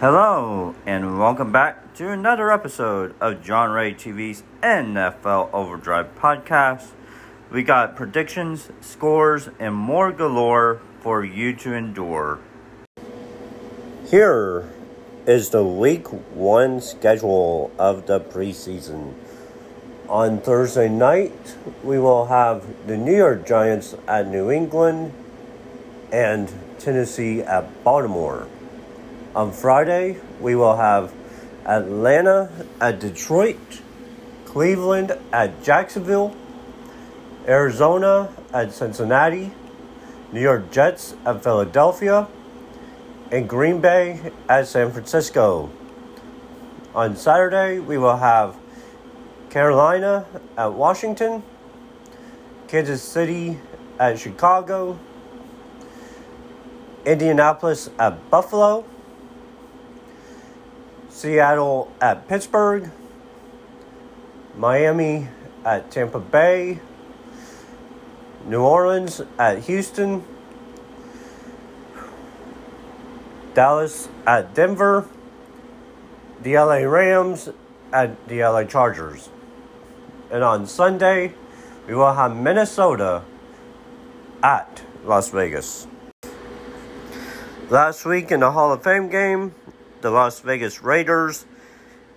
Hello, and welcome back to another episode of John Ray TV's NFL Overdrive podcast. We got predictions, scores, and more galore for you to endure. Here is the week one schedule of the preseason. On Thursday night, we will have the New York Giants at New England and Tennessee at Baltimore. On Friday, we will have Atlanta at Detroit, Cleveland at Jacksonville, Arizona at Cincinnati, New York Jets at Philadelphia, and Green Bay at San Francisco. On Saturday, we will have Carolina at Washington, Kansas City at Chicago, Indianapolis at Buffalo, Seattle at Pittsburgh, Miami at Tampa Bay, New Orleans at Houston, Dallas at Denver, the LA Rams at the LA Chargers. And on Sunday, we will have Minnesota at Las Vegas. Last week in the Hall of Fame game, the Las Vegas Raiders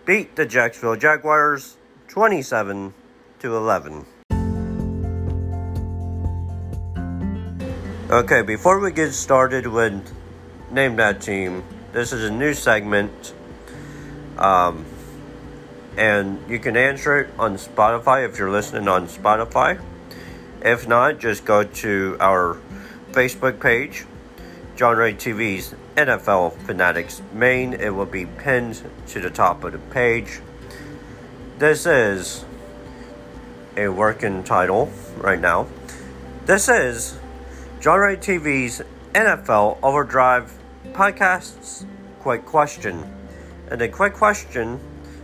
beat the Jacksonville Jaguars 27 to 11. Okay, before we get started with Name That Team, this is a new segment. Um, and you can answer it on Spotify if you're listening on Spotify. If not, just go to our Facebook page, John Ray TV's NFL Fanatics Main. It will be pinned to the top of the page. This is a working title right now. This is John Ray TV's NFL Overdrive Podcasts Quick Question. And the quick question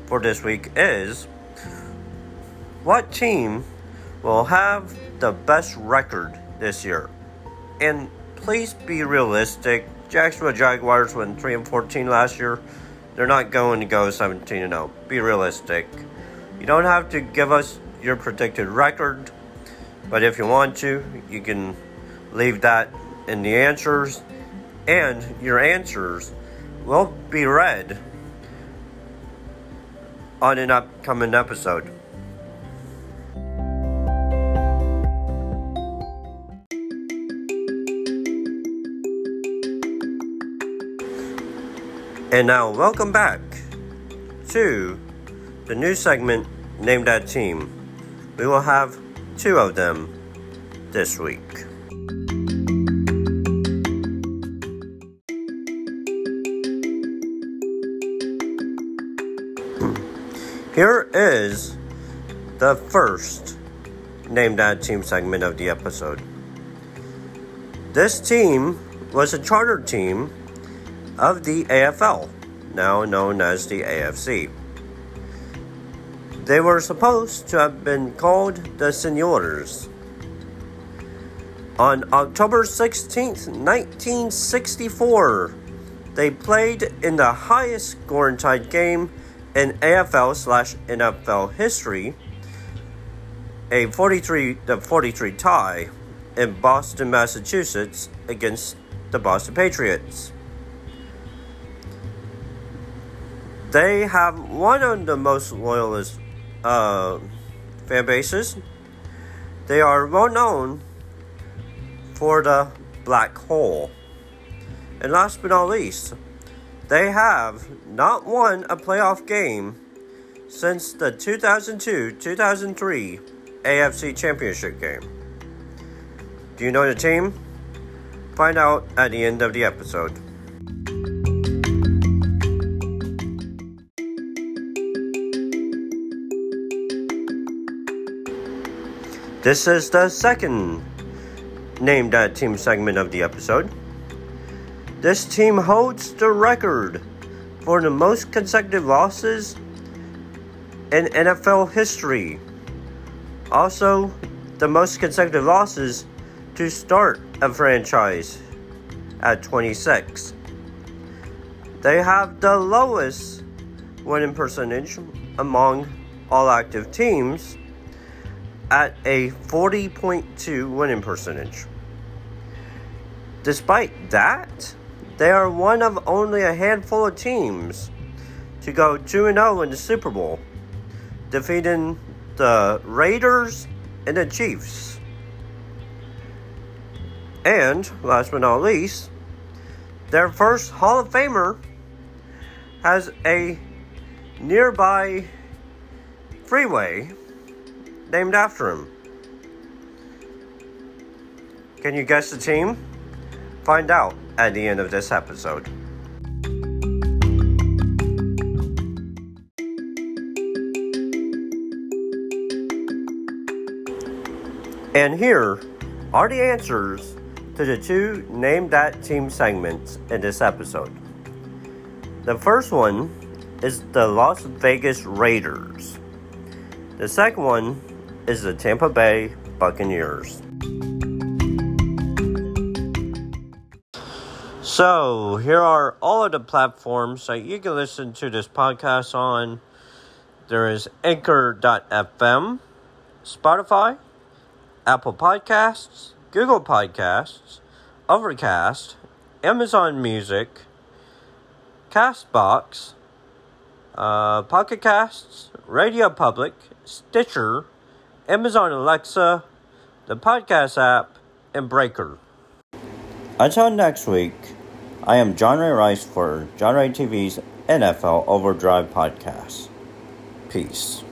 for this week is What team will have the best record this year? And please be realistic. Jacksonville Jaguars went 3 and 14 last year. They're not going to go 17 and 0. Be realistic. You don't have to give us your predicted record, but if you want to, you can leave that in the answers, and your answers will be read on an upcoming episode. And now, welcome back to the new segment named that team. We will have two of them this week. Here is the first Name That Team segment of the episode. This team was a charter team of the AFL, now known as the AFC. They were supposed to have been called the Senors. On October 16th, 1964, they played in the highest scoring tied game in AFL slash NFL history, a 43 to 43 tie in Boston, Massachusetts against the Boston Patriots. They have one of the most loyalist uh, fan bases. They are well known for the black hole. And last but not least, they have not won a playoff game since the 2002 2003 AFC Championship game. Do you know the team? Find out at the end of the episode. This is the second named that team segment of the episode. This team holds the record for the most consecutive losses in NFL history. Also, the most consecutive losses to start a franchise at 26. They have the lowest winning percentage among all active teams at a 40.2 winning percentage. Despite that, they are one of only a handful of teams to go 2 0 in the Super Bowl, defeating the Raiders and the Chiefs. And, last but not least, their first Hall of Famer has a nearby freeway named after him. Can you guess the team? Find out at the end of this episode. And here are the answers to the two Name That Team segments in this episode. The first one is the Las Vegas Raiders. The second one is the Tampa Bay Buccaneers. So, here are all of the platforms that you can listen to this podcast on. There is Anchor.fm, Spotify, Apple Podcasts, Google Podcasts, Overcast, Amazon Music, Castbox, uh, Pocket Casts, Radio Public, Stitcher, Amazon Alexa, the podcast app, and Breaker. Until next week, I am John Ray Rice for John Ray TV's NFL Overdrive podcast. Peace.